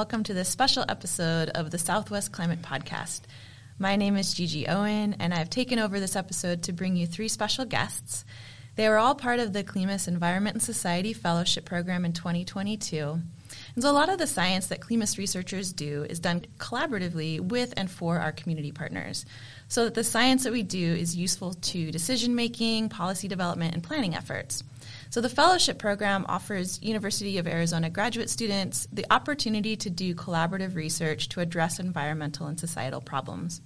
Welcome to this special episode of the Southwest Climate Podcast. My name is Gigi Owen, and I've taken over this episode to bring you three special guests. They were all part of the CLIMAS Environment and Society Fellowship Program in 2022. And so, a lot of the science that CLIMAS researchers do is done collaboratively with and for our community partners, so that the science that we do is useful to decision making, policy development, and planning efforts. So the fellowship program offers University of Arizona graduate students the opportunity to do collaborative research to address environmental and societal problems.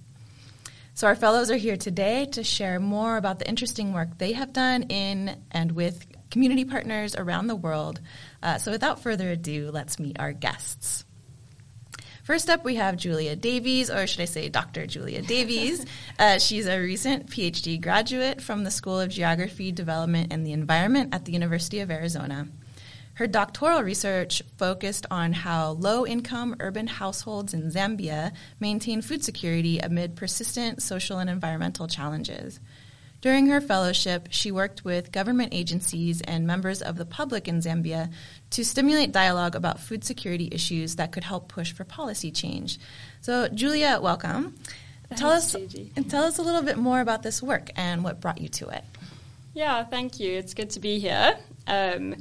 So our fellows are here today to share more about the interesting work they have done in and with community partners around the world. Uh, so without further ado, let's meet our guests. First up, we have Julia Davies, or should I say Dr. Julia Davies. uh, she's a recent PhD graduate from the School of Geography, Development, and the Environment at the University of Arizona. Her doctoral research focused on how low income urban households in Zambia maintain food security amid persistent social and environmental challenges. During her fellowship, she worked with government agencies and members of the public in Zambia to stimulate dialogue about food security issues that could help push for policy change. So, Julia, welcome. Thanks, tell us Gigi. tell us a little bit more about this work and what brought you to it. Yeah, thank you. It's good to be here. Um,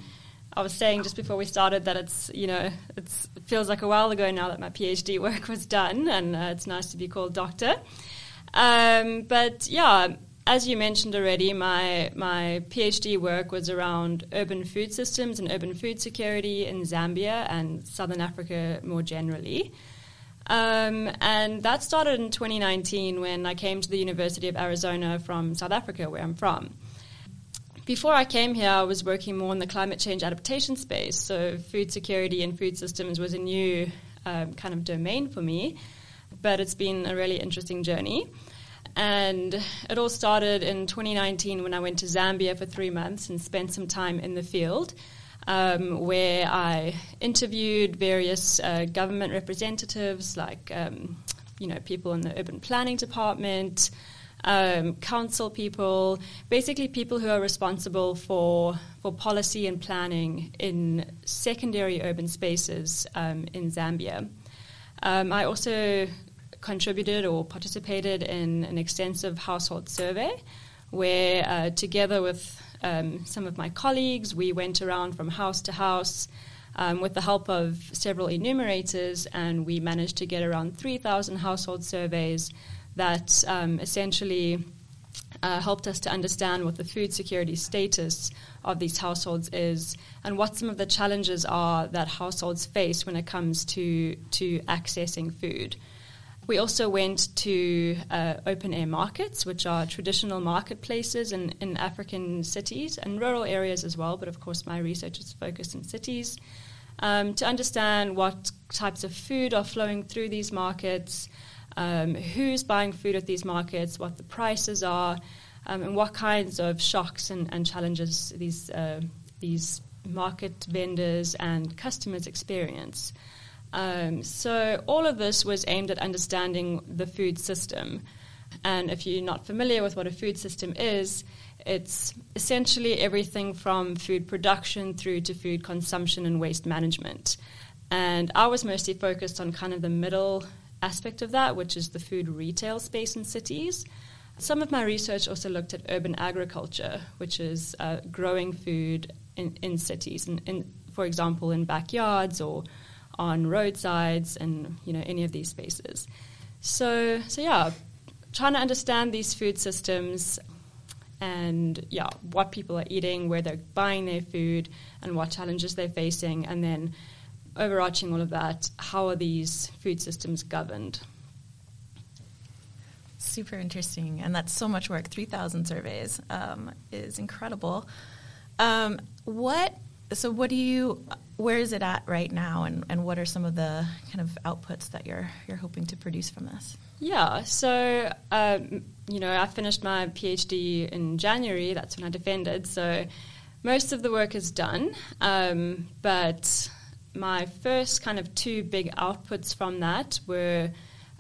I was saying just before we started that it's you know it's, it feels like a while ago now that my PhD work was done, and uh, it's nice to be called doctor. Um, but yeah, as you mentioned already, my my PhD work was around urban food systems and urban food security in Zambia and Southern Africa more generally. Um, and that started in 2019 when I came to the University of Arizona from South Africa, where I'm from. Before I came here, I was working more in the climate change adaptation space. So, food security and food systems was a new um, kind of domain for me, but it's been a really interesting journey. And it all started in 2019 when I went to Zambia for three months and spent some time in the field, um, where I interviewed various uh, government representatives, like um, you know people in the urban planning department, um, council people, basically people who are responsible for for policy and planning in secondary urban spaces um, in Zambia. Um, I also contributed or participated in an extensive household survey where, uh, together with um, some of my colleagues, we went around from house to house um, with the help of several enumerators, and we managed to get around 3,000 household surveys that um, essentially uh, helped us to understand what the food security status of these households is and what some of the challenges are that households face when it comes to, to accessing food. We also went to uh, open air markets, which are traditional marketplaces in, in African cities and rural areas as well, but of course, my research is focused in cities, um, to understand what types of food are flowing through these markets, um, who's buying food at these markets, what the prices are, um, and what kinds of shocks and, and challenges these, uh, these market vendors and customers experience. Um, so all of this was aimed at understanding the food system. And if you're not familiar with what a food system is, it's essentially everything from food production through to food consumption and waste management. And I was mostly focused on kind of the middle aspect of that, which is the food retail space in cities. Some of my research also looked at urban agriculture, which is uh, growing food in, in cities, and in, for example, in backyards or on roadsides and you know any of these spaces. So so yeah, trying to understand these food systems and yeah, what people are eating, where they're buying their food, and what challenges they're facing, and then overarching all of that, how are these food systems governed? Super interesting, and that's so much work. Three thousand surveys um, is incredible. Um, what? So, what do you? Where is it at right now, and, and what are some of the kind of outputs that you're you're hoping to produce from this? Yeah, so um, you know, I finished my PhD in January. That's when I defended. So most of the work is done, um, but my first kind of two big outputs from that were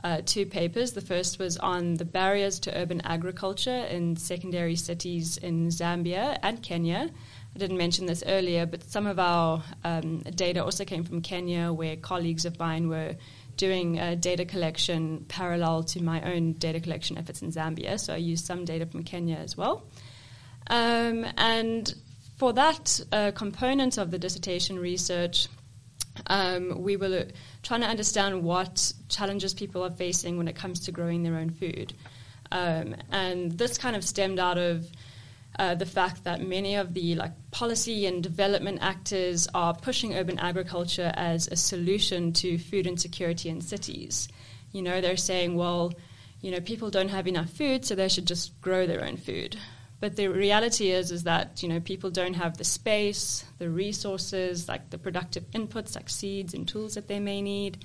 uh, two papers. The first was on the barriers to urban agriculture in secondary cities in Zambia and Kenya. I didn't mention this earlier, but some of our um, data also came from Kenya, where colleagues of mine were doing uh, data collection parallel to my own data collection efforts in Zambia. So I used some data from Kenya as well. Um, and for that uh, component of the dissertation research, um, we were trying to understand what challenges people are facing when it comes to growing their own food. Um, and this kind of stemmed out of uh, the fact that many of the like policy and development actors are pushing urban agriculture as a solution to food insecurity in cities. You know, they're saying, well, you know, people don't have enough food, so they should just grow their own food. But the reality is, is that you know people don't have the space, the resources, like the productive inputs, like seeds and tools that they may need.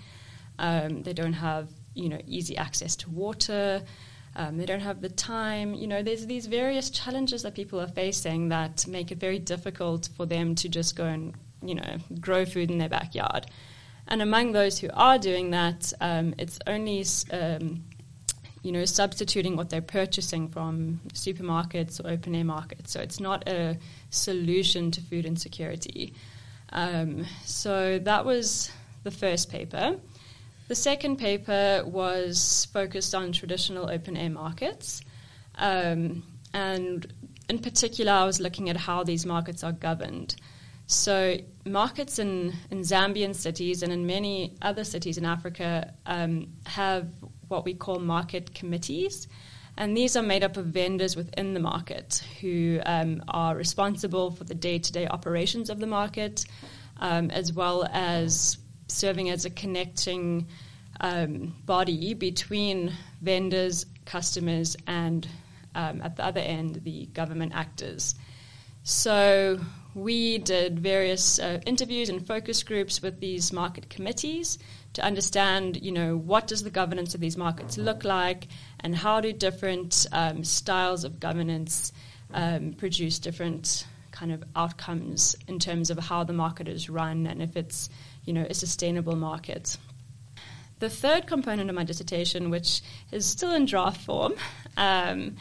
Um, they don't have you know easy access to water. Um, they don't have the time. You know, there's these various challenges that people are facing that make it very difficult for them to just go and, you know, grow food in their backyard. And among those who are doing that, um, it's only, um, you know, substituting what they're purchasing from supermarkets or open air markets. So it's not a solution to food insecurity. Um, so that was the first paper. The second paper was focused on traditional open air markets. Um, and in particular, I was looking at how these markets are governed. So, markets in, in Zambian cities and in many other cities in Africa um, have what we call market committees. And these are made up of vendors within the market who um, are responsible for the day to day operations of the market, um, as well as serving as a connecting um, body between vendors, customers, and um, at the other end, the government actors. So we did various uh, interviews and focus groups with these market committees to understand, you know, what does the governance of these markets look like, and how do different um, styles of governance um, produce different kind of outcomes in terms of how the market is run and if it's, you know, a sustainable market. The third component of my dissertation, which is still in draft form, um,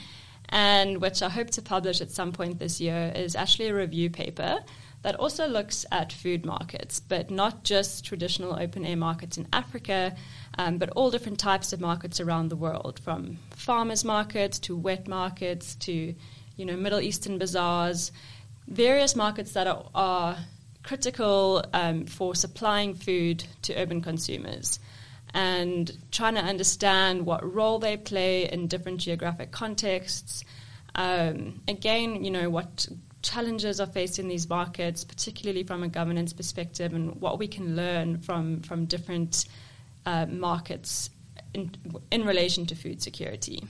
and which I hope to publish at some point this year, is actually a review paper that also looks at food markets, but not just traditional open air markets in Africa, um, but all different types of markets around the world, from farmers markets to wet markets to you know Middle Eastern bazaars, various markets that are, are critical um, for supplying food to urban consumers and trying to understand what role they play in different geographic contexts. Um, again, you know, what challenges are faced in these markets, particularly from a governance perspective, and what we can learn from, from different uh, markets in, in relation to food security.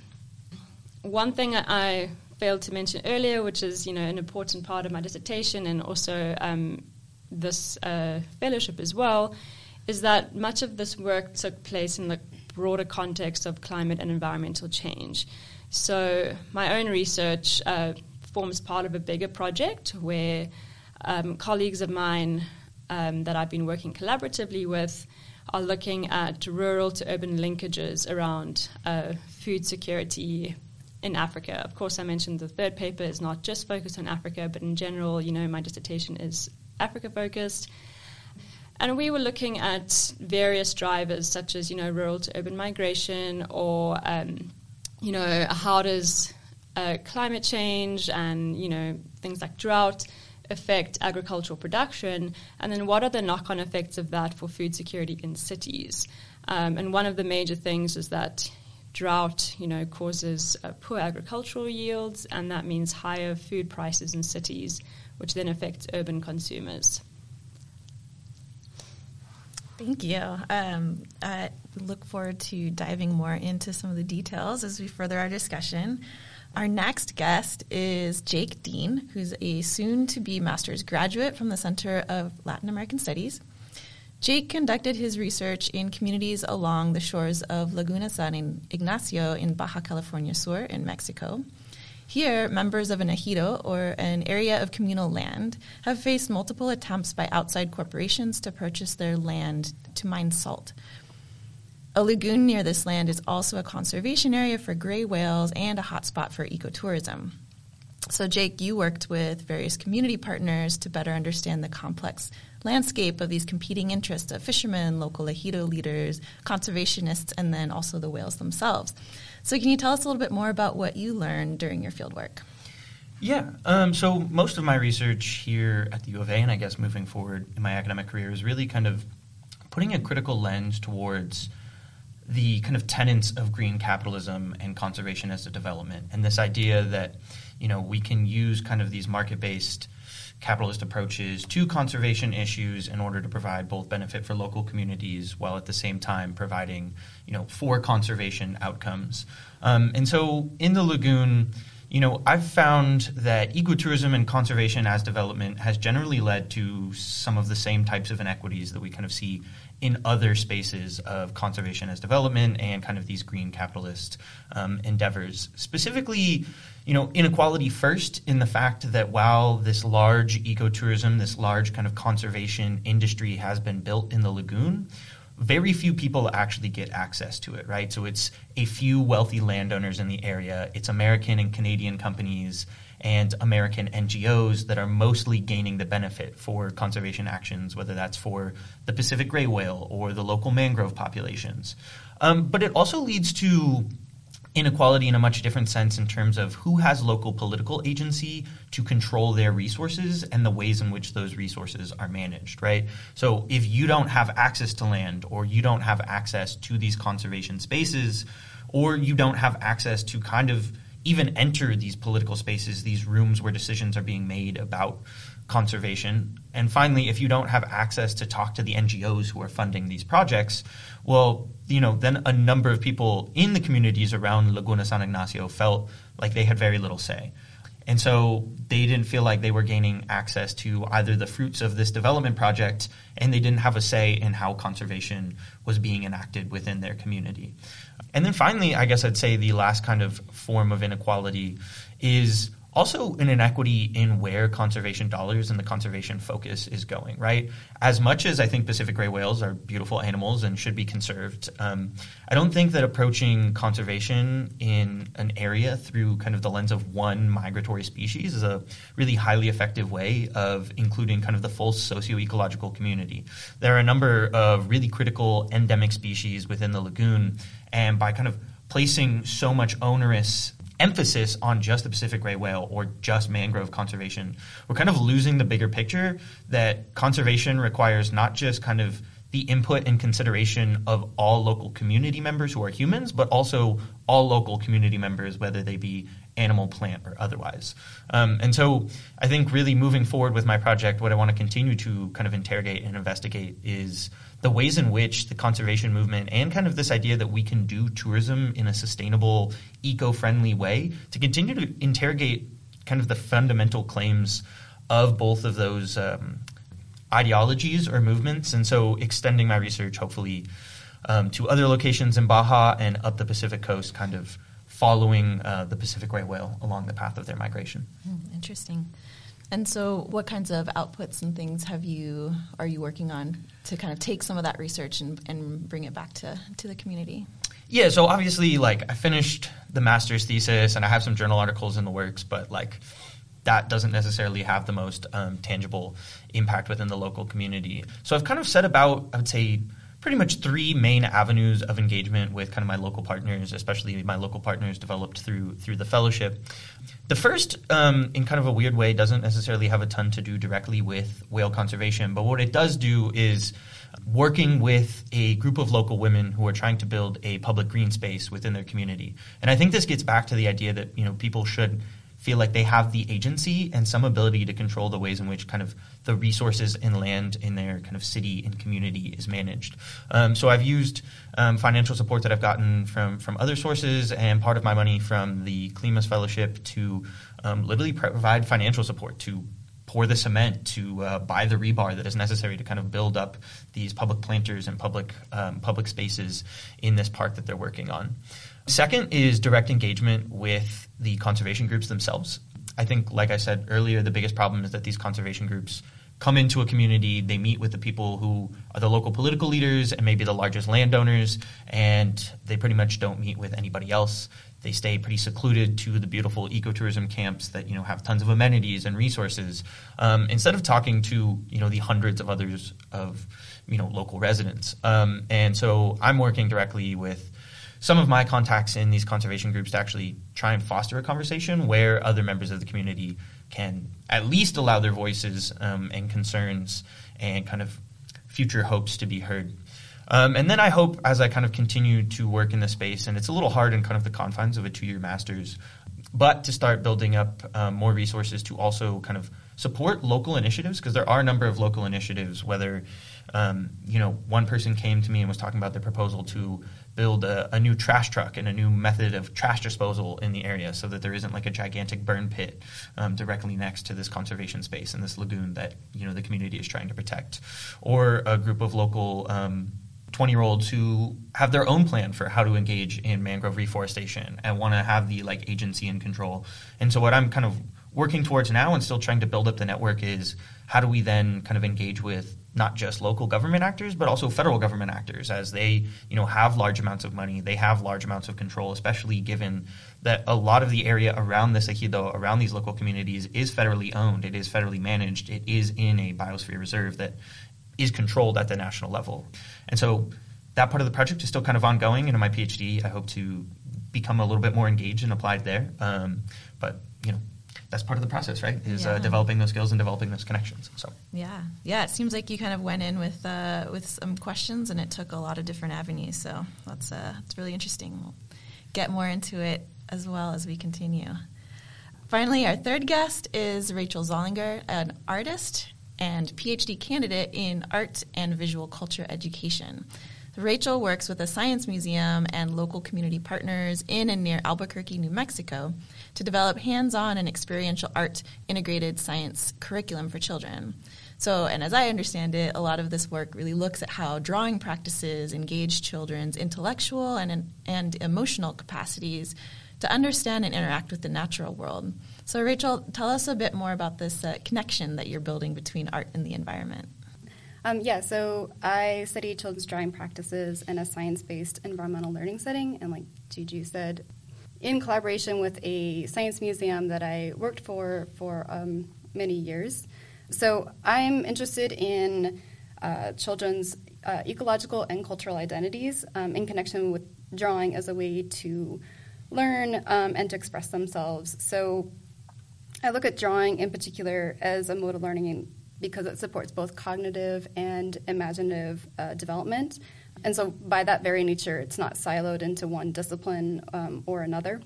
One thing I failed to mention earlier, which is you know an important part of my dissertation and also um, this uh, fellowship as well, is that much of this work took place in the broader context of climate and environmental change. So, my own research uh, forms part of a bigger project where um, colleagues of mine um, that I've been working collaboratively with are looking at rural to urban linkages around uh, food security in Africa. Of course, I mentioned the third paper is not just focused on Africa, but in general, you know, my dissertation is Africa focused. And we were looking at various drivers, such as you know rural to urban migration, or um, you know how does uh, climate change and you know things like drought affect agricultural production, and then what are the knock-on effects of that for food security in cities? Um, and one of the major things is that drought, you know, causes uh, poor agricultural yields, and that means higher food prices in cities, which then affects urban consumers. Thank you. Um, I look forward to diving more into some of the details as we further our discussion. Our next guest is Jake Dean, who's a soon to be master's graduate from the Center of Latin American Studies. Jake conducted his research in communities along the shores of Laguna San Ignacio in Baja California Sur in Mexico. Here, members of an ejido, or an area of communal land, have faced multiple attempts by outside corporations to purchase their land to mine salt. A lagoon near this land is also a conservation area for gray whales and a hotspot for ecotourism. So, Jake, you worked with various community partners to better understand the complex landscape of these competing interests of fishermen, local ejido leaders, conservationists, and then also the whales themselves. So, can you tell us a little bit more about what you learned during your fieldwork? Yeah. Um, so, most of my research here at the U of A, and I guess moving forward in my academic career, is really kind of putting a critical lens towards the kind of tenets of green capitalism and conservation as a development, and this idea that you know we can use kind of these market-based capitalist approaches to conservation issues in order to provide both benefit for local communities while at the same time providing you know for conservation outcomes. Um, and so in the lagoon. You know, I've found that ecotourism and conservation as development has generally led to some of the same types of inequities that we kind of see in other spaces of conservation as development and kind of these green capitalist um, endeavors. Specifically, you know, inequality first in the fact that while this large ecotourism, this large kind of conservation industry has been built in the lagoon, very few people actually get access to it, right? So it's a few wealthy landowners in the area, it's American and Canadian companies and American NGOs that are mostly gaining the benefit for conservation actions, whether that's for the Pacific gray whale or the local mangrove populations. Um, but it also leads to inequality in a much different sense in terms of who has local political agency to control their resources and the ways in which those resources are managed, right? So if you don't have access to land or you don't have access to these conservation spaces or you don't have access to kind of even enter these political spaces, these rooms where decisions are being made about conservation. And finally, if you don't have access to talk to the NGOs who are funding these projects, well, you know, then a number of people in the communities around Laguna San Ignacio felt like they had very little say. And so they didn't feel like they were gaining access to either the fruits of this development project and they didn't have a say in how conservation was being enacted within their community. And then finally, I guess I'd say the last kind of form of inequality is also an inequity in where conservation dollars and the conservation focus is going, right? As much as I think Pacific gray whales are beautiful animals and should be conserved, um, I don't think that approaching conservation in an area through kind of the lens of one migratory species is a really highly effective way of including kind of the full socio-ecological community. There are a number of really critical endemic species within the lagoon, and by kind of placing so much onerous emphasis on just the Pacific gray whale or just mangrove conservation, we're kind of losing the bigger picture that conservation requires not just kind of the input and consideration of all local community members who are humans, but also all local community members, whether they be animal, plant, or otherwise. Um, and so I think really moving forward with my project, what I want to continue to kind of interrogate and investigate is the ways in which the conservation movement and kind of this idea that we can do tourism in a sustainable, eco friendly way to continue to interrogate kind of the fundamental claims of both of those um, ideologies or movements. And so extending my research, hopefully, um, to other locations in Baja and up the Pacific coast, kind of following uh, the Pacific gray whale along the path of their migration. Mm, interesting. And so, what kinds of outputs and things have you are you working on to kind of take some of that research and, and bring it back to, to the community? Yeah, so obviously, like I finished the master's thesis and I have some journal articles in the works, but like that doesn't necessarily have the most um, tangible impact within the local community. So I've kind of set about, I would say, pretty much three main avenues of engagement with kind of my local partners, especially my local partners developed through through the fellowship. The first, um, in kind of a weird way, doesn't necessarily have a ton to do directly with whale conservation, but what it does do is working with a group of local women who are trying to build a public green space within their community. And I think this gets back to the idea that you know people should feel like they have the agency and some ability to control the ways in which kind of the resources and land in their kind of city and community is managed. Um, so I've used um, financial support that I've gotten from from other sources and part of my money from the CLIMAS Fellowship to um, literally provide financial support to pour the cement, to uh, buy the rebar that is necessary to kind of build up these public planters and public um, public spaces in this park that they're working on. Second is direct engagement with the conservation groups themselves. I think, like I said earlier, the biggest problem is that these conservation groups come into a community, they meet with the people who are the local political leaders and maybe the largest landowners, and they pretty much don't meet with anybody else. they stay pretty secluded to the beautiful ecotourism camps that you know have tons of amenities and resources. Um, instead of talking to you know the hundreds of others of you know local residents, um, and so I'm working directly with some of my contacts in these conservation groups to actually try and foster a conversation where other members of the community can at least allow their voices um, and concerns and kind of future hopes to be heard. Um, and then I hope as I kind of continue to work in the space, and it's a little hard in kind of the confines of a two year master's, but to start building up um, more resources to also kind of support local initiatives because there are a number of local initiatives. Whether um, you know one person came to me and was talking about their proposal to build a, a, new trash truck and a new method of trash disposal in the area so that there isn't like a gigantic burn pit um, directly next to this conservation space and this lagoon that you know the community is trying to protect. Or a group of local um, 20 year olds who have their own plan for how to engage in mangrove reforestation and want to have the like agency and control. And so what i'm kind of working towards now and still trying to build up the network is how do we then kind of engage with not just local government actors, but also federal government actors, as they you know have large amounts of money, they have large amounts of control, especially given that a lot of the area around this ejido, around these local communities, is federally owned, it is federally managed, it is in a biosphere reserve that is controlled at the national level, and so that part of the project is still kind of ongoing. And in my PhD, I hope to become a little bit more engaged and applied there. Um, but you know, that's part of the process, right? Is uh, yeah. uh, developing those skills and developing those connections. So yeah, yeah. It seems like you kind of went in with uh, with some questions, and it took a lot of different avenues. So that's uh, that's really interesting. We'll get more into it as well as we continue. Finally, our third guest is Rachel Zollinger, an artist and PhD candidate in art and visual culture education. Rachel works with a science museum and local community partners in and near Albuquerque, New Mexico, to develop hands on and experiential art integrated science curriculum for children. So, and as I understand it, a lot of this work really looks at how drawing practices engage children's intellectual and, and emotional capacities to understand and interact with the natural world. So, Rachel, tell us a bit more about this uh, connection that you're building between art and the environment. Um, yeah, so I study children's drawing practices in a science based environmental learning setting. And like Gigi said, in collaboration with a science museum that I worked for for um, many years. So I'm interested in uh, children's uh, ecological and cultural identities um, in connection with drawing as a way to learn um, and to express themselves. So I look at drawing in particular as a mode of learning because it supports both cognitive and imaginative uh, development. And so, by that very nature, it's not siloed into one discipline um, or another.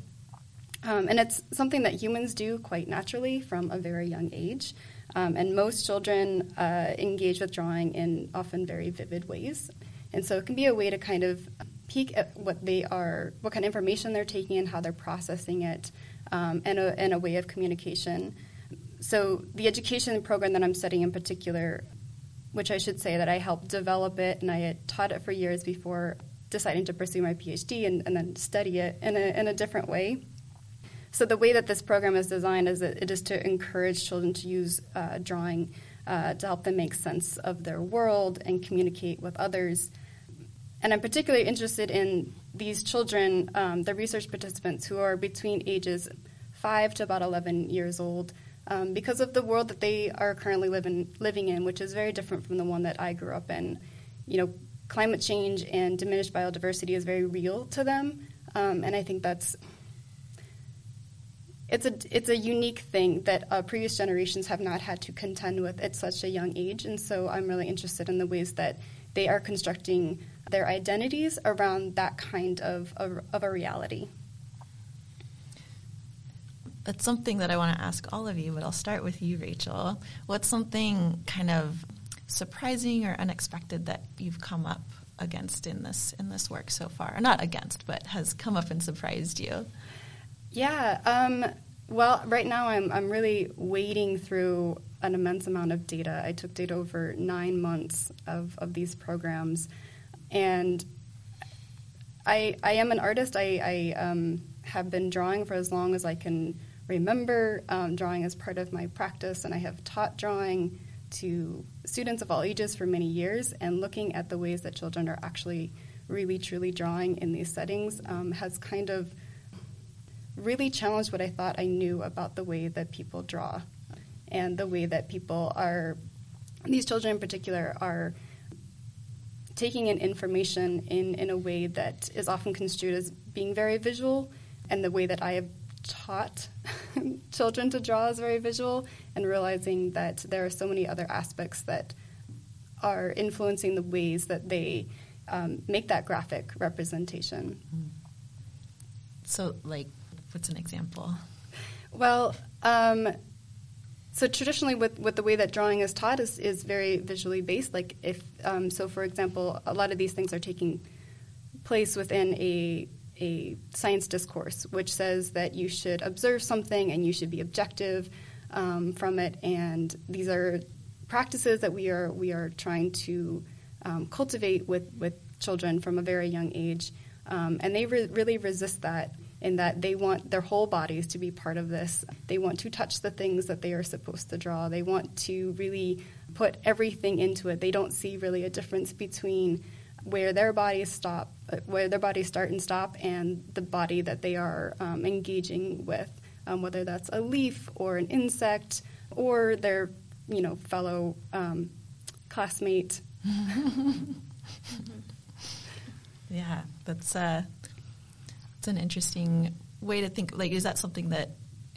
Um, and it's something that humans do quite naturally from a very young age. Um, and most children uh, engage with drawing in often very vivid ways. And so, it can be a way to kind of peek at what they are, what kind of information they're taking and how they're processing it, um, and, a, and a way of communication so the education program that I'm studying in particular, which I should say that I helped develop it and I had taught it for years before deciding to pursue my PhD and, and then study it in a, in a different way. So the way that this program is designed is that it is to encourage children to use uh, drawing uh, to help them make sense of their world and communicate with others. And I'm particularly interested in these children, um, the research participants who are between ages 5 to about 11 years old, um, because of the world that they are currently living living in, which is very different from the one that I grew up in. You know, climate change and diminished biodiversity is very real to them, um, and I think that's it's a it's a unique thing that uh, previous generations have not had to contend with at such a young age, and so I'm really interested in the ways that they are constructing their identities around that kind of, of, of a reality that's something that I want to ask all of you, but I'll start with you, Rachel. What's something kind of surprising or unexpected that you've come up against in this in this work so far? Not against, but has come up and surprised you? Yeah. Um, well, right now I'm I'm really wading through an immense amount of data. I took data over nine months of, of these programs, and I I am an artist. I, I um, have been drawing for as long as I can remember um, drawing as part of my practice, and I have taught drawing to students of all ages for many years. And looking at the ways that children are actually really truly drawing in these settings um, has kind of really challenged what I thought I knew about the way that people draw and the way that people are, these children in particular, are taking in information in, in a way that is often construed as being very visual, and the way that I have taught children to draw is very visual, and realizing that there are so many other aspects that are influencing the ways that they um, make that graphic representation. So, like, what's an example? Well, um, so traditionally, with, with the way that drawing is taught is, is very visually based. Like if um, so, for example, a lot of these things are taking place within a a science discourse, which says that you should observe something and you should be objective um, from it. And these are practices that we are we are trying to um, cultivate with with children from a very young age, um, and they re- really resist that in that they want their whole bodies to be part of this. They want to touch the things that they are supposed to draw. They want to really put everything into it. They don't see really a difference between where their bodies stop, where their bodies start and stop, and the body that they are um, engaging with, um, whether that's a leaf or an insect or their, you know, fellow um, classmate. yeah, that's uh, it's an interesting way to think. Like, is that something that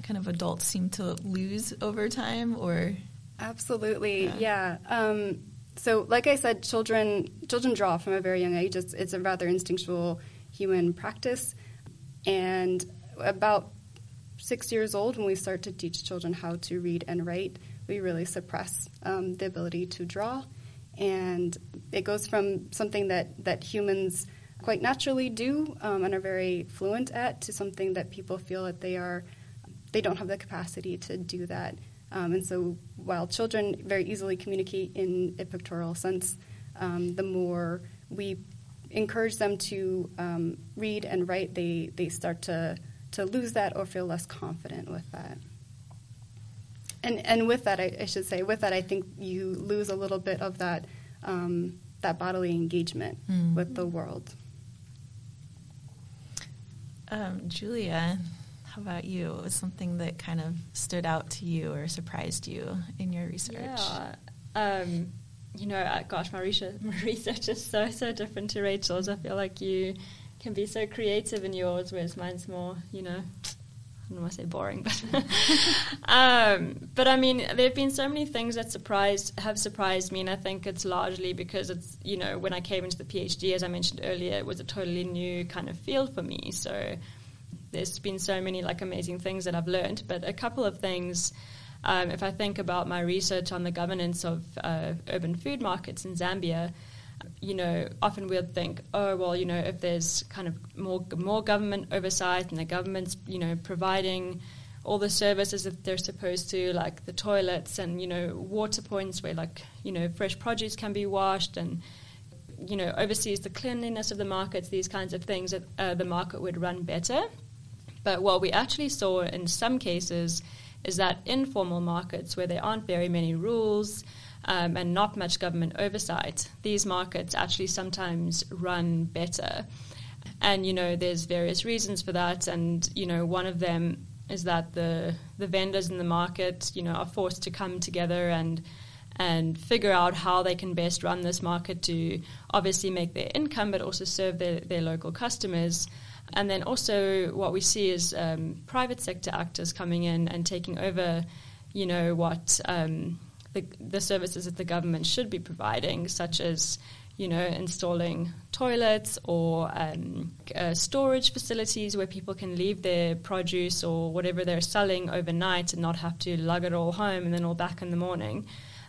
kind of adults seem to lose over time, or? Absolutely, yeah. yeah. So, like I said, children children draw from a very young age. It's, it's a rather instinctual human practice, and about six years old, when we start to teach children how to read and write, we really suppress um, the ability to draw, and it goes from something that that humans quite naturally do um, and are very fluent at to something that people feel that they are they don't have the capacity to do that. Um, and so, while children very easily communicate in a pictorial sense, um, the more we encourage them to um, read and write, they, they start to, to lose that or feel less confident with that. And, and with that, I, I should say, with that, I think you lose a little bit of that, um, that bodily engagement mm. with the world. Um, Julia, how about you? Was something that kind of stood out to you or surprised you in your research? Yeah. Um, you know, gosh, my research, my research is so, so different to Rachel's. I feel like you can be so creative in yours, whereas mine's more, you know, I don't want to say boring, but um, but I mean, there have been so many things that surprised have surprised me, and I think it's largely because it's you know when I came into the PhD, as I mentioned earlier, it was a totally new kind of field for me. So there's been so many like amazing things that I've learned, but a couple of things. Um, if I think about my research on the governance of uh, urban food markets in Zambia, you know, often we'll think, oh, well, you know, if there's kind of more more government oversight and the government's, you know, providing all the services that they're supposed to, like the toilets and you know water points where like you know fresh produce can be washed and you know oversees the cleanliness of the markets, these kinds of things, that uh, the market would run better. But what we actually saw in some cases is that informal markets where there aren't very many rules um, and not much government oversight, these markets actually sometimes run better. And you know, there's various reasons for that, and you know, one of them is that the the vendors in the market, you know, are forced to come together and and figure out how they can best run this market to obviously make their income, but also serve their, their local customers. And then also, what we see is um, private sector actors coming in and taking over, you know, what um, the, the services that the government should be providing, such as you know, installing toilets or um, uh, storage facilities where people can leave their produce or whatever they're selling overnight and not have to lug it all home and then all back in the morning.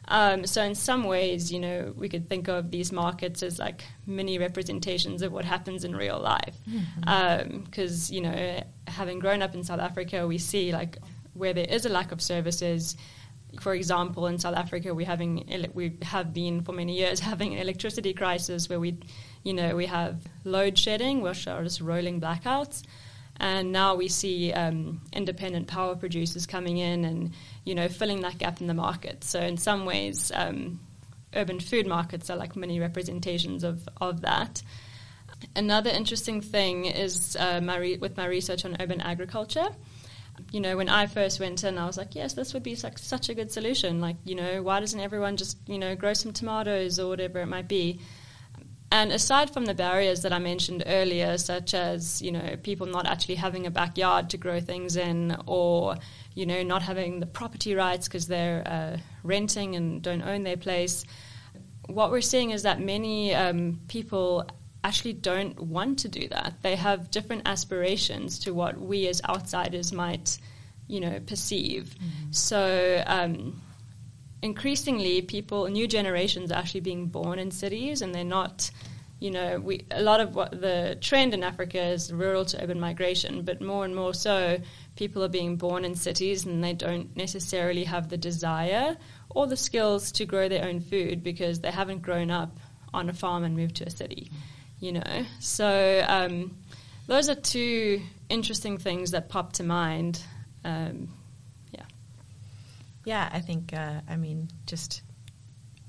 Um, so in some ways, you know, we could think of these markets as like mini representations of what happens in real life. Because mm-hmm. um, you know, having grown up in South Africa, we see like where there is a lack of services for example, in South Africa, we having we have been for many years having an electricity crisis where we, you know, we have load shedding, which are just rolling blackouts, and now we see um, independent power producers coming in and you know filling that gap in the market. So in some ways, um, urban food markets are like many representations of of that. Another interesting thing is uh, my re- with my research on urban agriculture. You know, when I first went in, I was like, yes, this would be such, such a good solution. Like, you know, why doesn't everyone just, you know, grow some tomatoes or whatever it might be? And aside from the barriers that I mentioned earlier, such as you know people not actually having a backyard to grow things in, or you know not having the property rights because they're uh, renting and don't own their place, what we're seeing is that many um, people actually don't want to do that. They have different aspirations to what we as outsiders might, you know, perceive. Mm-hmm. So. Um, increasingly people, new generations are actually being born in cities and they're not, you know, we, a lot of what the trend in Africa is rural to urban migration, but more and more so, people are being born in cities and they don't necessarily have the desire or the skills to grow their own food because they haven't grown up on a farm and moved to a city, you know. So um, those are two interesting things that pop to mind. Um, yeah, I think, uh, I mean, just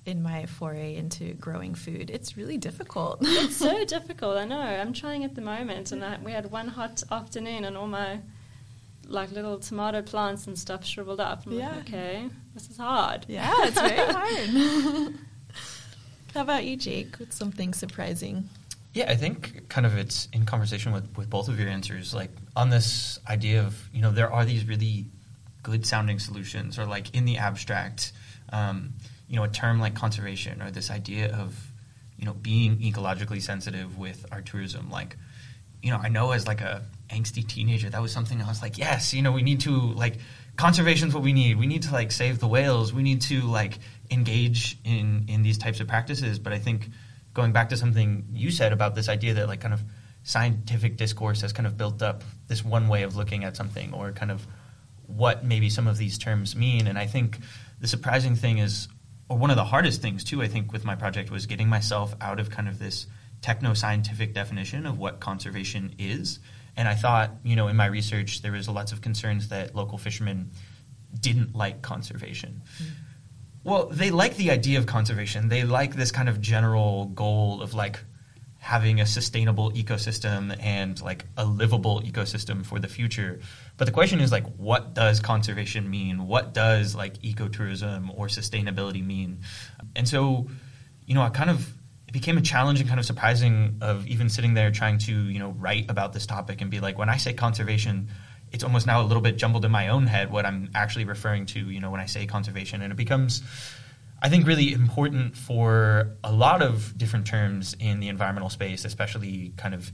in my foray into growing food, it's really difficult. it's so difficult. I know. I'm trying at the moment, and I, we had one hot afternoon, and all my like little tomato plants and stuff shriveled up. I'm yeah. Like, okay, this is hard. Yeah, it's very hard. How about you, Jake? What's something surprising? Yeah, I think kind of it's in conversation with, with both of your answers, like on this idea of, you know, there are these really good sounding solutions or like in the abstract, um, you know, a term like conservation or this idea of, you know, being ecologically sensitive with our tourism. Like, you know, I know as like a angsty teenager, that was something I was like, yes, you know, we need to like conservation's what we need. We need to like save the whales. We need to like engage in in these types of practices. But I think going back to something you said about this idea that like kind of scientific discourse has kind of built up this one way of looking at something or kind of what maybe some of these terms mean. And I think the surprising thing is, or one of the hardest things too, I think, with my project was getting myself out of kind of this techno scientific definition of what conservation is. And I thought, you know, in my research, there was lots of concerns that local fishermen didn't like conservation. Mm-hmm. Well, they like the idea of conservation. They like this kind of general goal of like having a sustainable ecosystem and like a livable ecosystem for the future. But the question is like what does conservation mean? What does like ecotourism or sustainability mean? And so, you know, I kind of it became a challenge and kind of surprising of even sitting there trying to, you know, write about this topic and be like when I say conservation, it's almost now a little bit jumbled in my own head what I'm actually referring to, you know, when I say conservation and it becomes I think really important for a lot of different terms in the environmental space, especially kind of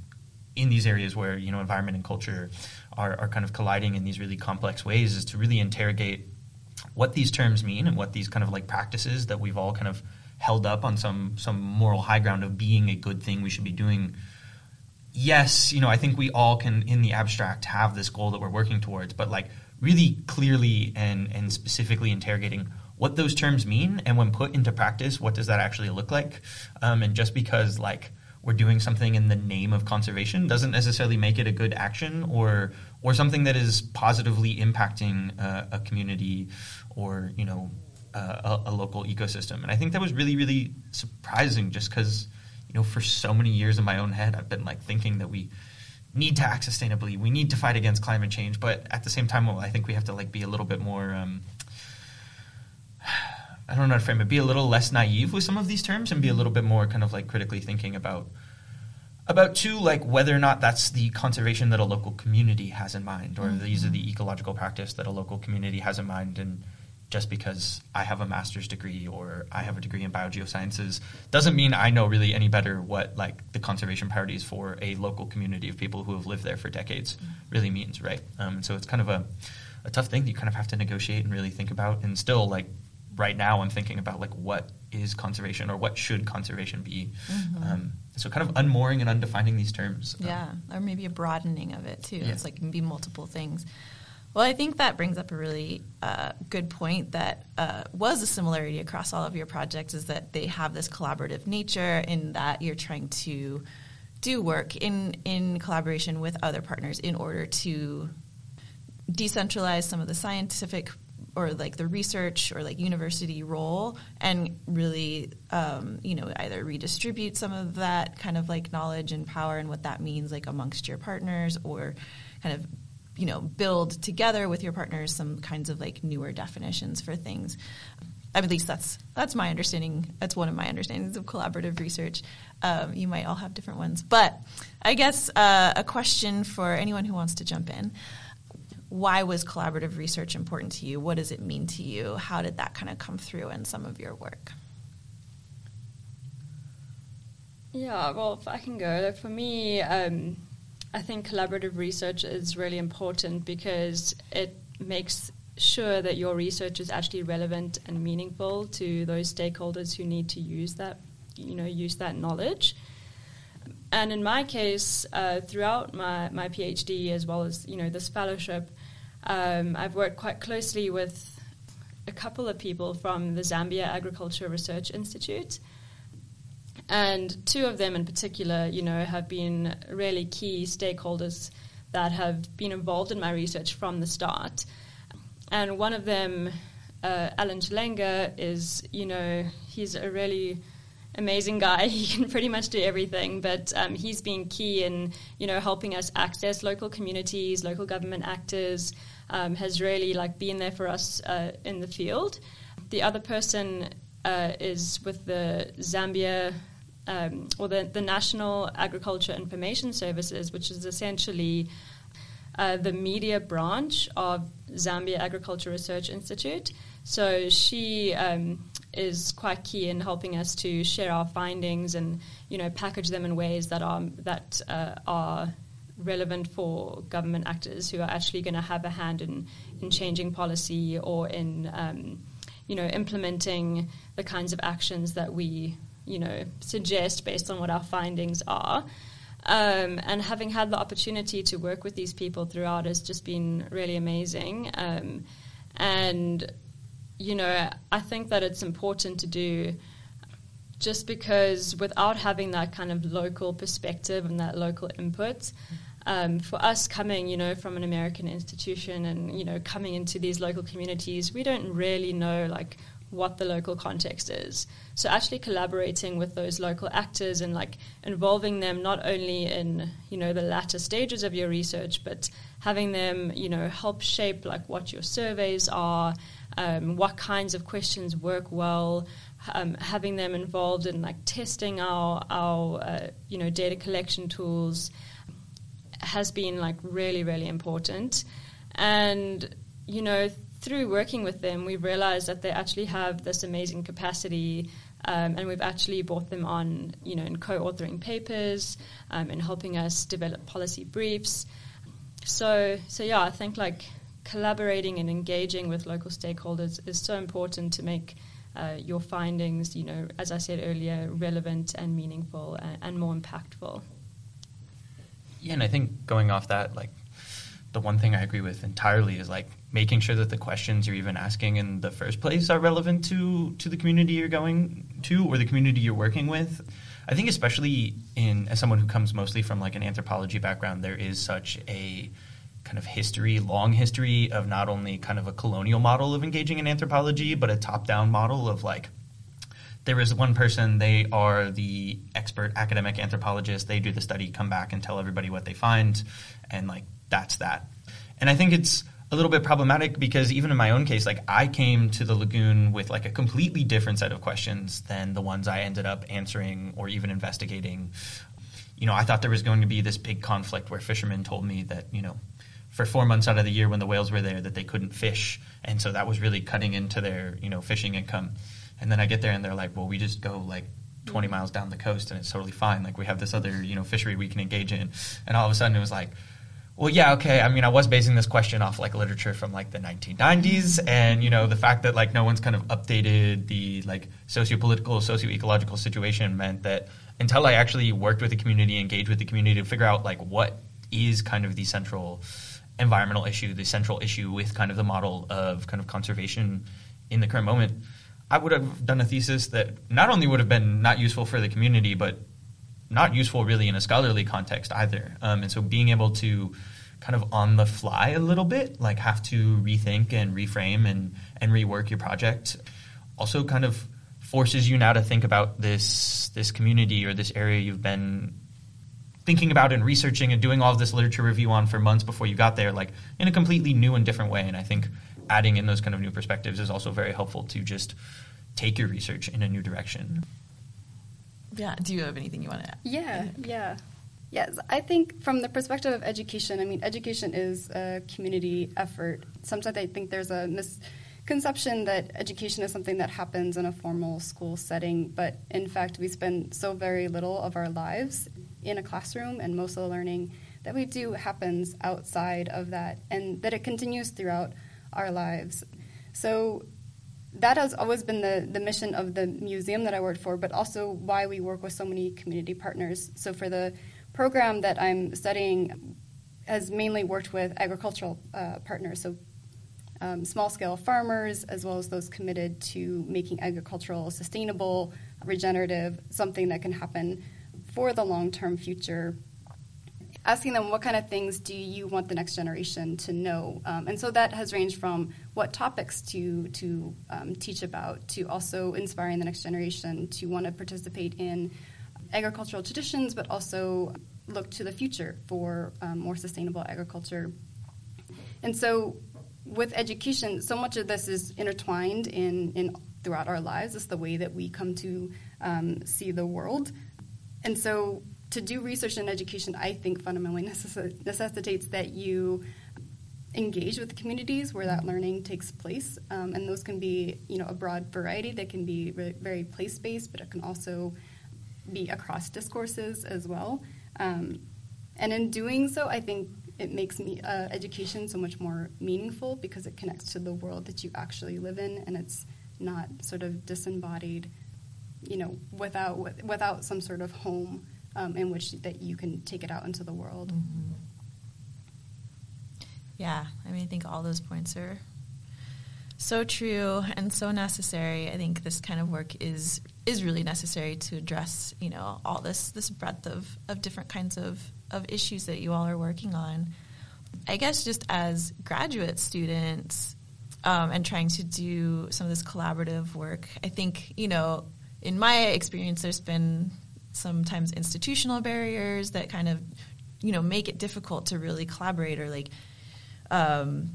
in these areas where you know environment and culture are, are kind of colliding in these really complex ways, is to really interrogate what these terms mean and what these kind of like practices that we've all kind of held up on some some moral high ground of being a good thing we should be doing. Yes, you know, I think we all can in the abstract have this goal that we're working towards, but like really clearly and and specifically interrogating what those terms mean and when put into practice, what does that actually look like? Um, and just because like we're doing something in the name of conservation doesn't necessarily make it a good action or or something that is positively impacting uh, a community or you know uh, a, a, local ecosystem. And I think that was really really surprising, just because you know for so many years in my own head I've been like thinking that we need to act sustainably, we need to fight against climate change, but at the same time, well, I think we have to like be a little bit more. Um, I don't know how to frame it, be a little less naive with some of these terms and be a little bit more kind of like critically thinking about about two like whether or not that's the conservation that a local community has in mind or mm-hmm. these are the ecological practice that a local community has in mind and just because I have a master's degree or I have a degree in biogeosciences doesn't mean I know really any better what like the conservation priorities for a local community of people who have lived there for decades mm-hmm. really means, right? Um, so it's kind of a, a tough thing that you kind of have to negotiate and really think about and still like right now I'm thinking about like what is conservation or what should conservation be. Mm-hmm. Um, so kind of unmooring and undefining these terms. Um, yeah, or maybe a broadening of it too. Yeah. It's like can be multiple things. Well, I think that brings up a really uh, good point that uh, was a similarity across all of your projects is that they have this collaborative nature in that you're trying to do work in in collaboration with other partners in order to decentralize some of the scientific or like the research or like university role and really um, you know either redistribute some of that kind of like knowledge and power and what that means like amongst your partners or kind of you know build together with your partners some kinds of like newer definitions for things at least that's that's my understanding. That's one of my understandings of collaborative research. Um, you might all have different ones, but I guess uh, a question for anyone who wants to jump in: Why was collaborative research important to you? What does it mean to you? How did that kind of come through in some of your work? Yeah, well, if I can go, for me, um, I think collaborative research is really important because it makes sure that your research is actually relevant and meaningful to those stakeholders who need to use that, you know, use that knowledge. And in my case, uh, throughout my, my PhD as well as you know this fellowship, um, I've worked quite closely with a couple of people from the Zambia Agriculture Research Institute. And two of them in particular, you know, have been really key stakeholders that have been involved in my research from the start. And one of them, uh, Alan Chilenga, is, you know, he's a really amazing guy. He can pretty much do everything, but um, he's been key in, you know, helping us access local communities, local government actors, um, has really, like, been there for us uh, in the field. The other person uh, is with the Zambia um, or the, the National Agriculture Information Services, which is essentially uh, the media branch of Zambia Agriculture Research Institute. So she um, is quite key in helping us to share our findings and you know package them in ways that are that uh, are relevant for government actors who are actually going to have a hand in in changing policy or in um, you know implementing the kinds of actions that we you know suggest based on what our findings are. Um, and having had the opportunity to work with these people throughout has just been really amazing. Um, and, you know, I think that it's important to do just because without having that kind of local perspective and that local input, um, for us coming, you know, from an American institution and, you know, coming into these local communities, we don't really know, like, what the local context is. So actually collaborating with those local actors and like involving them not only in you know the latter stages of your research, but having them you know help shape like what your surveys are, um, what kinds of questions work well. Um, having them involved in like testing our our uh, you know data collection tools has been like really really important, and you know through working with them, we realized that they actually have this amazing capacity. Um, and we've actually brought them on, you know, in co-authoring papers um, and helping us develop policy briefs. So, so yeah, I think like collaborating and engaging with local stakeholders is so important to make uh, your findings, you know, as I said earlier, relevant and meaningful and, and more impactful. Yeah, and I think going off that, like the one thing I agree with entirely is like making sure that the questions you're even asking in the first place are relevant to to the community you're going to or the community you're working with. I think especially in as someone who comes mostly from like an anthropology background, there is such a kind of history, long history of not only kind of a colonial model of engaging in anthropology, but a top-down model of like there is one person, they are the expert academic anthropologist, they do the study, come back and tell everybody what they find, and like that's that. And I think it's a little bit problematic because even in my own case, like I came to the lagoon with like a completely different set of questions than the ones I ended up answering or even investigating. You know, I thought there was going to be this big conflict where fishermen told me that, you know, for four months out of the year when the whales were there that they couldn't fish. And so that was really cutting into their, you know, fishing income. And then I get there and they're like, well, we just go like 20 miles down the coast and it's totally fine. Like we have this other, you know, fishery we can engage in. And all of a sudden it was like, well, yeah, okay. I mean, I was basing this question off like literature from like the 1990s, and you know, the fact that like no one's kind of updated the like socio-political, socio-ecological situation meant that until I actually worked with the community, engaged with the community to figure out like what is kind of the central environmental issue, the central issue with kind of the model of kind of conservation in the current moment, I would have done a thesis that not only would have been not useful for the community, but not useful really in a scholarly context either. Um, and so being able to kind of on the fly a little bit, like have to rethink and reframe and, and rework your project. Also kind of forces you now to think about this this community or this area you've been thinking about and researching and doing all of this literature review on for months before you got there, like in a completely new and different way. And I think adding in those kind of new perspectives is also very helpful to just take your research in a new direction. Yeah. Do you have anything you want to add? Yeah, yeah. Yes, I think from the perspective of education, I mean, education is a community effort. Sometimes I think there's a misconception that education is something that happens in a formal school setting, but in fact, we spend so very little of our lives in a classroom, and most of the learning that we do happens outside of that, and that it continues throughout our lives. So that has always been the, the mission of the museum that I worked for, but also why we work with so many community partners. So for the program that I'm studying, has mainly worked with agricultural uh, partners, so um, small scale farmers, as well as those committed to making agricultural sustainable, regenerative, something that can happen for the long term future asking them what kind of things do you want the next generation to know? Um, and so that has ranged from what topics to to um, teach about to also inspiring the next generation to want to participate in agricultural traditions but also look to the future for um, more sustainable agriculture. And so with education so much of this is intertwined in, in throughout our lives. It's the way that we come to um, see the world and so to do research and education, I think fundamentally necess- necessitates that you engage with the communities where that learning takes place, um, and those can be you know a broad variety. They can be re- very place based, but it can also be across discourses as well. Um, and in doing so, I think it makes me uh, education so much more meaningful because it connects to the world that you actually live in, and it's not sort of disembodied, you know, without without some sort of home um, in which that you can take it out into the world. Mm-hmm. Yeah, I mean, I think all those points are so true and so necessary. I think this kind of work is is really necessary to address, you know, all this this breadth of, of different kinds of, of issues that you all are working on. I guess just as graduate students um, and trying to do some of this collaborative work, I think, you know, in my experience, there's been sometimes institutional barriers that kind of you know make it difficult to really collaborate or like um,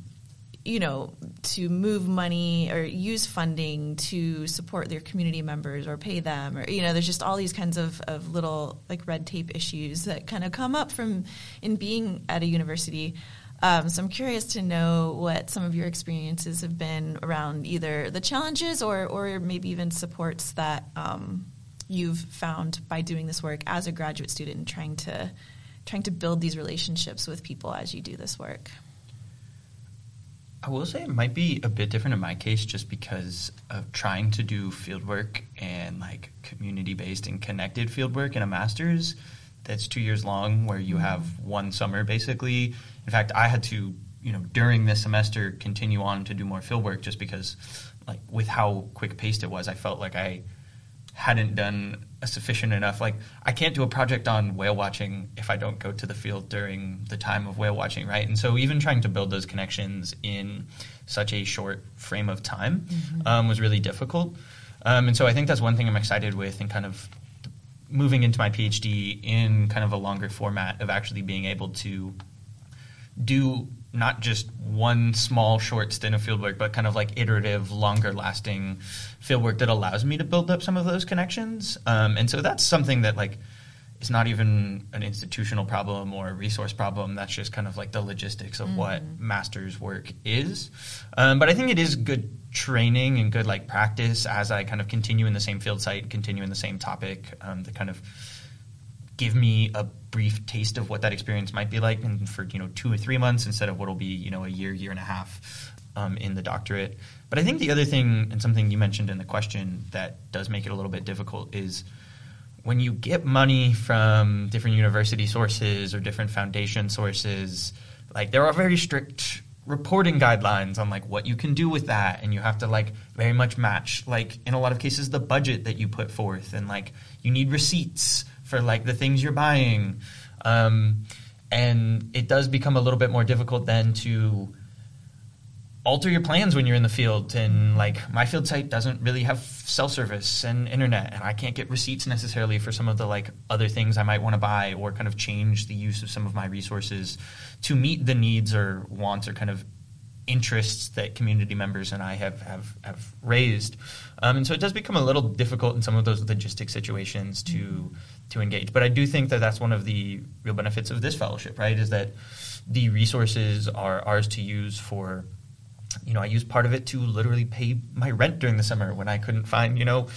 you know to move money or use funding to support their community members or pay them or you know there's just all these kinds of, of little like red tape issues that kind of come up from in being at a university um, so I'm curious to know what some of your experiences have been around either the challenges or, or maybe even supports that um, you've found by doing this work as a graduate student and trying to trying to build these relationships with people as you do this work? I will say it might be a bit different in my case just because of trying to do fieldwork and like community based and connected fieldwork in a master's that's two years long where you have one summer basically. In fact, I had to, you know, during this semester continue on to do more field work just because like with how quick paced it was, I felt like I hadn't done a sufficient enough. Like, I can't do a project on whale watching if I don't go to the field during the time of whale watching, right? And so, even trying to build those connections in such a short frame of time mm-hmm. um, was really difficult. Um, and so, I think that's one thing I'm excited with, and kind of moving into my PhD in kind of a longer format of actually being able to do not just one small short stint of fieldwork, but kind of like iterative, longer lasting fieldwork that allows me to build up some of those connections. Um, and so that's something that like is not even an institutional problem or a resource problem. That's just kind of like the logistics of mm-hmm. what master's work is. Um, but I think it is good training and good like practice as I kind of continue in the same field site, continue in the same topic, um, to kind of give me a brief taste of what that experience might be like and for you know two or three months instead of what'll be you know a year year and a half um, in the doctorate. But i think the other thing and something you mentioned in the question that does make it a little bit difficult is when you get money from different university sources or different foundation sources like there are very strict reporting guidelines on like what you can do with that. And you have to like very much match like in a lot of cases the budget that you put forth. And like you need receipts for like the things you're buying. Um, and it does become a little bit more difficult then to alter your plans when you're in the field and like my field site doesn't really have cell service and internet and i can't get receipts necessarily for some of the like other things i might want to buy or kind of change the use of some of my resources to meet the needs or wants or kind of interests that community members and i have have, have raised um, and so it does become a little difficult in some of those logistic situations to mm-hmm. to engage but i do think that that's one of the real benefits of this fellowship right is that the resources are ours to use for you know, I used part of it to literally pay my rent during the summer when I couldn't find, you know,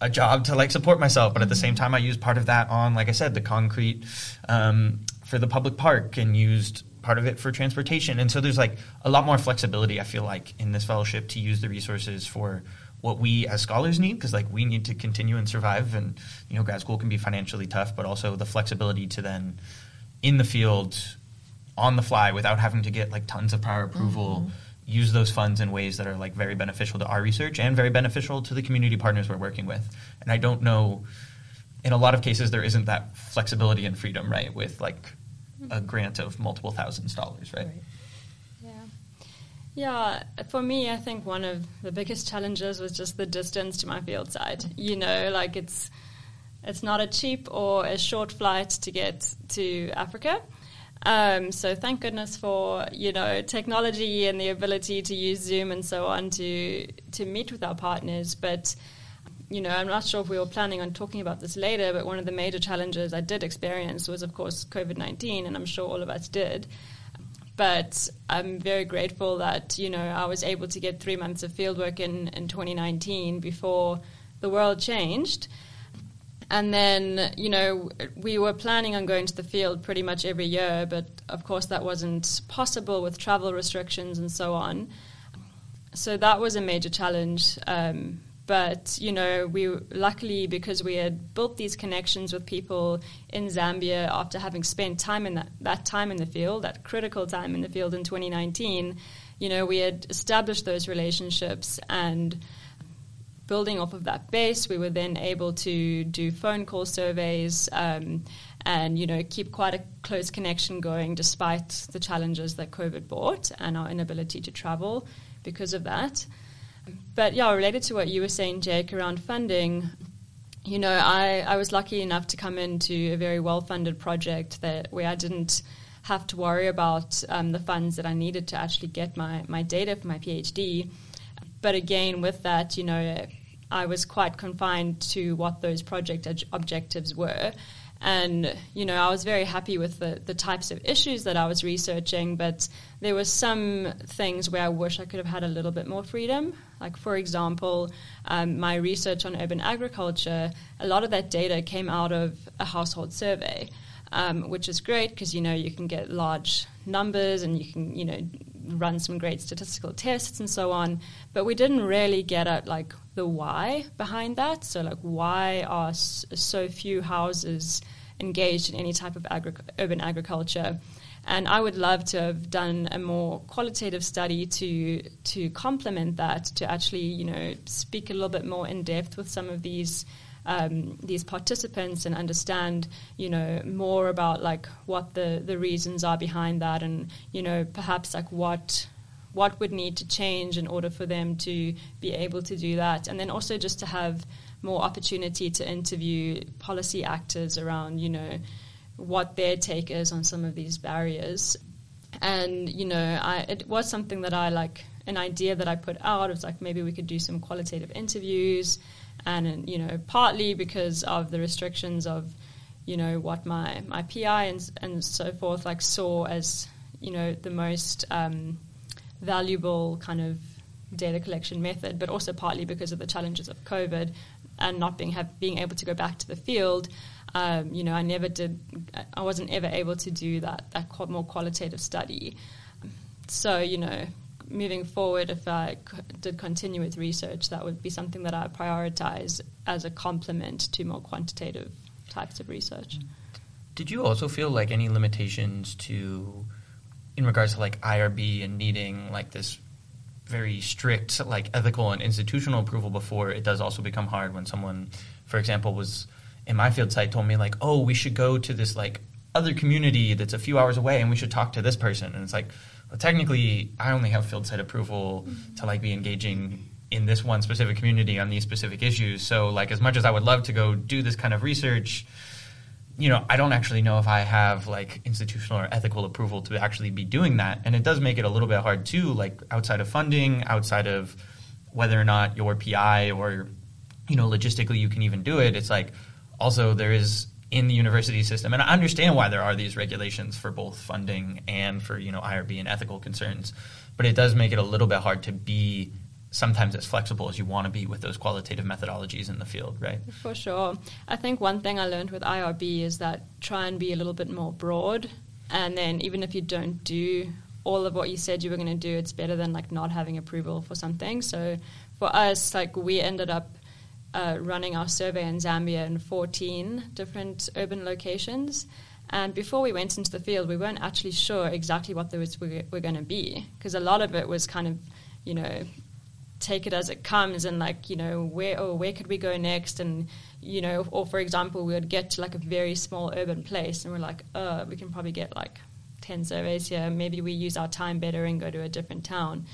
a job to like support myself. But at the same time, I used part of that on, like I said, the concrete um, for the public park and used part of it for transportation. And so there's like a lot more flexibility, I feel like, in this fellowship to use the resources for what we as scholars need because like we need to continue and survive and you know grad school can be financially tough but also the flexibility to then in the field on the fly without having to get like tons of prior approval mm-hmm use those funds in ways that are like very beneficial to our research and very beneficial to the community partners we're working with. And I don't know in a lot of cases there isn't that flexibility and freedom, right, with like a grant of multiple thousands of dollars, right? right. Yeah. Yeah, for me, I think one of the biggest challenges was just the distance to my field site. You know, like it's it's not a cheap or a short flight to get to Africa. Um, so thank goodness for you know technology and the ability to use Zoom and so on to to meet with our partners. But you know, I'm not sure if we were planning on talking about this later, but one of the major challenges I did experience was, of course, COVID 19, and I'm sure all of us did. But I'm very grateful that, you know, I was able to get three months of fieldwork in, in 2019 before the world changed. And then, you know, we were planning on going to the field pretty much every year, but of course that wasn't possible with travel restrictions and so on. So that was a major challenge. Um, but you know, we luckily because we had built these connections with people in Zambia after having spent time in that, that time in the field, that critical time in the field in 2019. You know, we had established those relationships and building off of that base, we were then able to do phone call surveys um, and you know keep quite a close connection going despite the challenges that COVID brought and our inability to travel because of that. But yeah, related to what you were saying, Jake, around funding, you know, I, I was lucky enough to come into a very well funded project that where I didn't have to worry about um, the funds that I needed to actually get my, my data for my PhD but again, with that, you know, I was quite confined to what those project ad- objectives were. And, you know, I was very happy with the, the types of issues that I was researching, but there were some things where I wish I could have had a little bit more freedom. Like, for example, um, my research on urban agriculture, a lot of that data came out of a household survey, um, which is great because, you know, you can get large numbers and you can, you know, run some great statistical tests and so on, but we didn't really get at like the why behind that. So like why are so few houses engaged in any type of agri- urban agriculture? And I would love to have done a more qualitative study to to complement that, to actually you know speak a little bit more in depth with some of these um, these participants and understand, you know, more about like what the, the reasons are behind that, and you know, perhaps like what what would need to change in order for them to be able to do that, and then also just to have more opportunity to interview policy actors around, you know, what their take is on some of these barriers. And you know, I, it was something that I like an idea that I put out. It was like maybe we could do some qualitative interviews and you know partly because of the restrictions of you know what my my PI and and so forth like saw as you know the most um, valuable kind of data collection method, but also partly because of the challenges of COVID and not being have, being able to go back to the field. Um, you know, I never did. I wasn't ever able to do that that more qualitative study. So you know, moving forward, if I did continue with research, that would be something that I prioritize as a complement to more quantitative types of research. Did you also feel like any limitations to, in regards to like IRB and needing like this very strict like ethical and institutional approval before it does also become hard when someone, for example, was in my field site told me like, oh, we should go to this like other community that's a few hours away, and we should talk to this person. And it's like, well, technically, I only have field site approval to like be engaging in this one specific community on these specific issues. So, like, as much as I would love to go do this kind of research, you know, I don't actually know if I have like institutional or ethical approval to actually be doing that. And it does make it a little bit hard too, like outside of funding, outside of whether or not your PI or, you know, logistically you can even do it. It's like also there is in the university system, and I understand why there are these regulations for both funding and for, you know, IRB and ethical concerns, but it does make it a little bit hard to be sometimes as flexible as you want to be with those qualitative methodologies in the field, right? For sure. I think one thing I learned with IRB is that try and be a little bit more broad. And then even if you don't do all of what you said you were going to do, it's better than like not having approval for something. So for us, like we ended up uh, running our survey in Zambia in 14 different urban locations. And before we went into the field, we weren't actually sure exactly what those were, were going to be because a lot of it was kind of, you know, take it as it comes and like you know where or oh, where could we go next? And you know or for example we would get to like a very small urban place and we're like uh we can probably get like 10 surveys here. Maybe we use our time better and go to a different town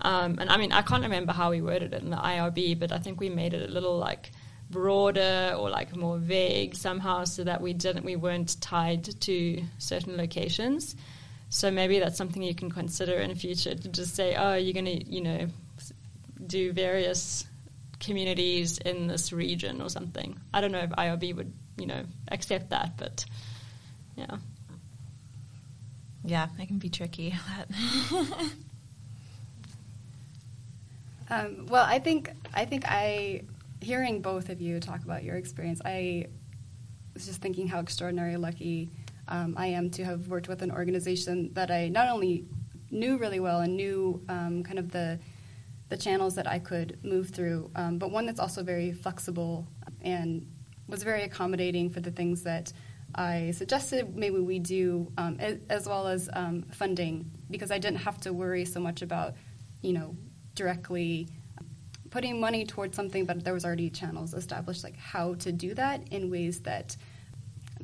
um, and i mean i can't remember how we worded it in the irb but i think we made it a little like broader or like more vague somehow so that we didn't we weren't tied to certain locations so maybe that's something you can consider in the future to just say oh you're going to you know do various communities in this region or something. I don't know if IRB would, you know, accept that, but yeah. Yeah, it can be tricky. um, well, I think I think I hearing both of you talk about your experience, I was just thinking how extraordinarily lucky um, I am to have worked with an organization that I not only knew really well and knew um, kind of the the channels that I could move through, um, but one that's also very flexible and was very accommodating for the things that I suggested maybe we do, um, as, as, well as um, funding, because I didn't have to worry so much about, you know, directly putting money towards something, but there was already channels established, like how to do that in ways that,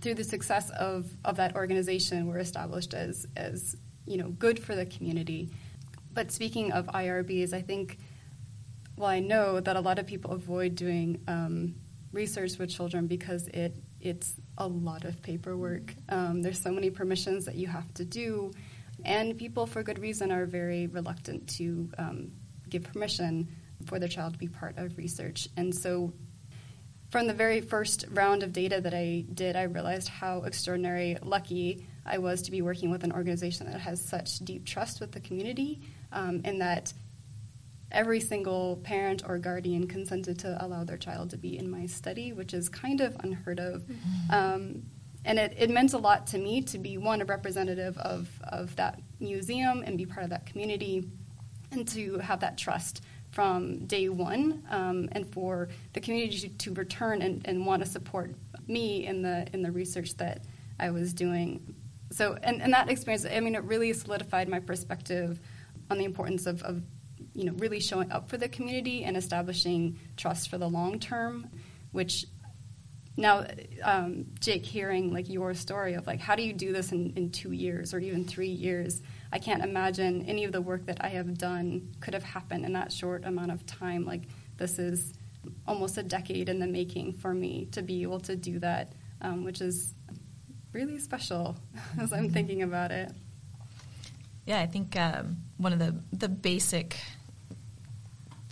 through the success of, of that organization, were established as as you know good for the community. But speaking of IRBs, I think, well, I know that a lot of people avoid doing um, research with children because it it's a lot of paperwork. Um, there's so many permissions that you have to do, and people, for good reason, are very reluctant to um, give permission for their child to be part of research. And so, from the very first round of data that I did, I realized how extraordinary lucky I was to be working with an organization that has such deep trust with the community um, in that every single parent or guardian consented to allow their child to be in my study, which is kind of unheard of. Mm-hmm. Um, and it, it meant a lot to me to be one, a representative of, of that museum and be part of that community, and to have that trust from day one, um, and for the community to, to return and, and want to support me in the in the research that I was doing. So, and, and that experience, I mean, it really solidified my perspective on the importance of, of you know really showing up for the community and establishing trust for the long term, which now um, Jake hearing like your story of like how do you do this in, in two years or even three years I can't imagine any of the work that I have done could have happened in that short amount of time like this is almost a decade in the making for me to be able to do that um, which is really special as I'm thinking about it. Yeah, I think um, one of the the basic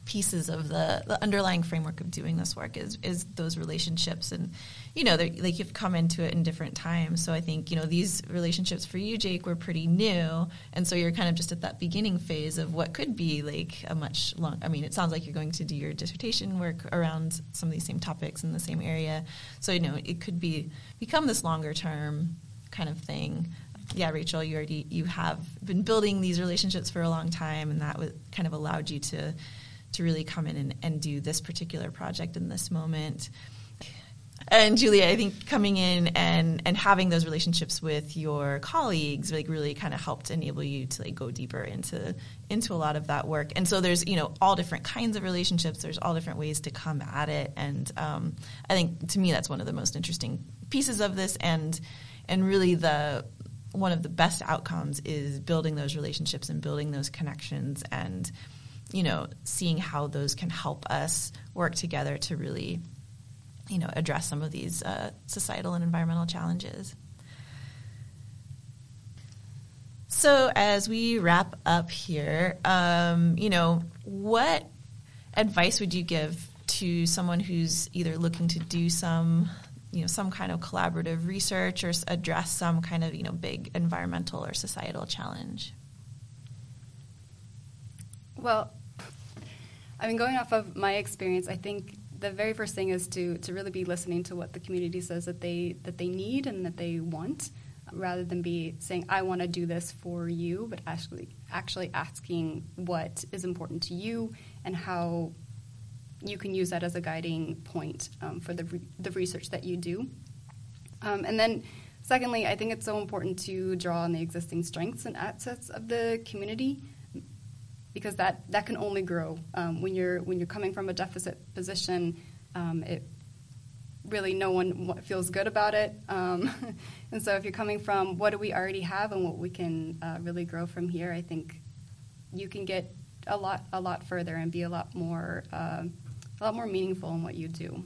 pieces of the, the underlying framework of doing this work is is those relationships. And you know like you've come into it in different times. So i think you know these relationships for you jake were pretty new. And so you're kind of just at that beginning phase of what could be like a much long i mean it sounds like you're going to do your dissertation work around some of these same topics in the same area. So you know it could be become this longer term kind of thing. Yeah, Rachel, you already you have been building these relationships for a long time, and that w- kind of allowed you to to really come in and, and do this particular project in this moment. And Julia, I think coming in and, and having those relationships with your colleagues like really kind of helped enable you to like go deeper into into a lot of that work. And so there's you know all different kinds of relationships. There's all different ways to come at it. And um, I think to me that's one of the most interesting pieces of this. And and really the one of the best outcomes is building those relationships and building those connections and you know seeing how those can help us work together to really you know address some of these uh, societal and environmental challenges. So as we wrap up here um, you know what advice would you give to someone who's either looking to do some you know some kind of collaborative research or address some kind of you know big environmental or societal challenge? Well i mean going off of my experience i think the very first thing is to to really be listening to what the community says that they that they need and that they want rather than be saying i want to do this for you but actually actually asking what is important to you and how you can use that as a guiding point um, for the, re- the research that you do. Um, and then, secondly, I think it's so important to draw on the existing strengths and assets of the community because that, that can only grow um, when you're when you're coming from a deficit position. Um, it really no one feels good about it, um, and so if you're coming from what do we already have and what we can uh, really grow from here, I think you can get a lot a lot further and be a lot more uh, a lot more meaningful in what you do.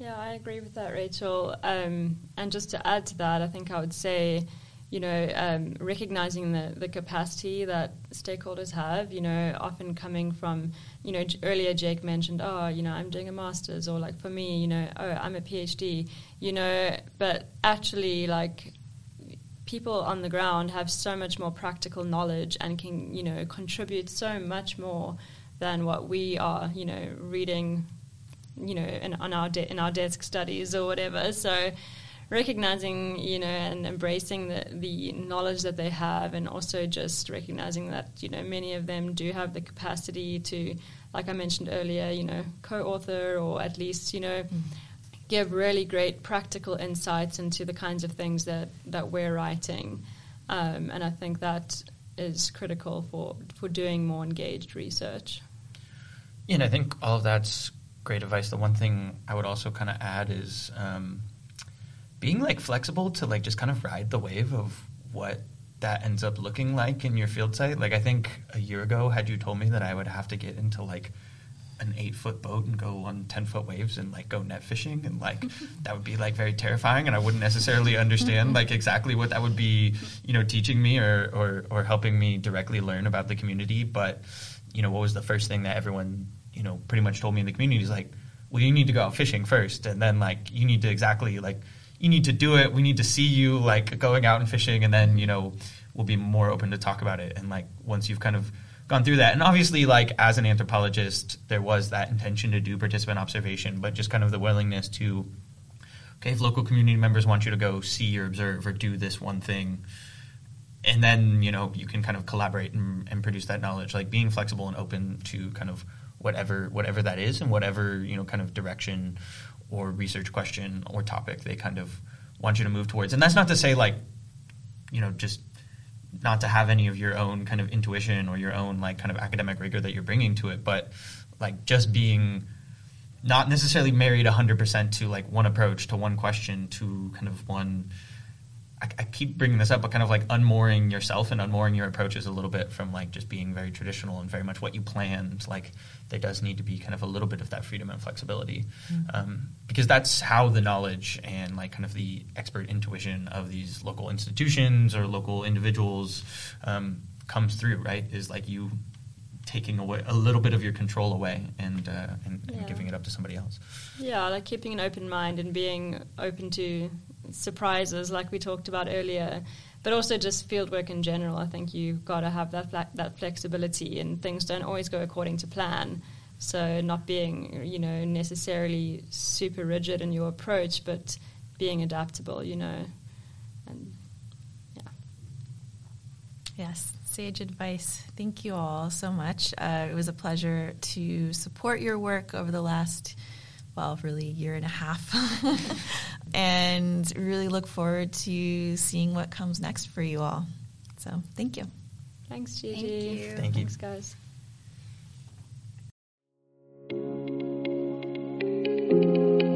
Yeah, I agree with that, Rachel. Um, and just to add to that, I think I would say, you know, um, recognizing the, the capacity that stakeholders have, you know, often coming from, you know, earlier Jake mentioned, oh, you know, I'm doing a master's, or like for me, you know, oh, I'm a PhD, you know, but actually, like, people on the ground have so much more practical knowledge and can, you know, contribute so much more than what we are, you know, reading, you know, in, on our de- in our desk studies or whatever. So recognizing, you know, and embracing the, the knowledge that they have, and also just recognizing that, you know, many of them do have the capacity to, like I mentioned earlier, you know, co-author or at least, you know. Mm. Give really great practical insights into the kinds of things that, that we're writing. Um, and I think that is critical for, for doing more engaged research. Yeah, and I think all of that's great advice. The one thing I would also kind of add is um, being like flexible to like just kind of ride the wave of what that ends up looking like in your field site. Like I think a year ago, had you told me that I would have to get into like an eight foot boat and go on 10 foot waves and like go net fishing and like that would be like very terrifying and i wouldn't necessarily understand mm-hmm. like exactly what that would be you know teaching me or, or or helping me directly learn about the community but you know what was the first thing that everyone you know, pretty much told me in the community is like, well, you need to go out fishing first, and then like you need to exactly like you need to do it. We need to see you like going out and fishing, and then you know we'll be more open to talk about it. And like once you've kind of gone through that, and obviously like as an anthropologist, there was that intention to do participant observation, but just kind of the willingness to okay, if local community members want you to go see or observe or do this one thing, and then you know you can kind of collaborate and, and produce that knowledge, like being flexible and open to kind of whatever whatever that is and whatever you know kind of direction or research question or topic they kind of want you to move towards. And that's not to say like you know just not to have any of your own kind of intuition or your own like kind of academic rigor that you're bringing to it, but like just being not necessarily married 100% to like one approach to one question to kind of one I, I, keep bringing this up, but kind of like unmooring yourself and unmooring your approaches a little bit from like just being very traditional and very much what you planned. Like there does need to be kind of a little bit of that freedom and flexibility, mm-hmm. um, because that's how the knowledge and like kind of the expert intuition of these local institutions or local individuals um, comes through. Right? Is like you taking away a little bit of your control away and, uh, and, yeah. and giving it up to somebody else. Yeah, like keeping an open mind and being open to surprises, like we talked about earlier, but also just fieldwork in general. I think you've got to have that that flexibility, and things don't always go according to plan. So not being, you know, necessarily super rigid in your approach, but being adaptable, you know, and yeah. Yes, sage advice. Thank you all so much. Uh, it was a pleasure to support your work over the last well, really year and a half. and really look forward to seeing what comes next for you all. So thank you. Thanks, Gigi. Thank you. Thank you. Thanks, guys. Thank you.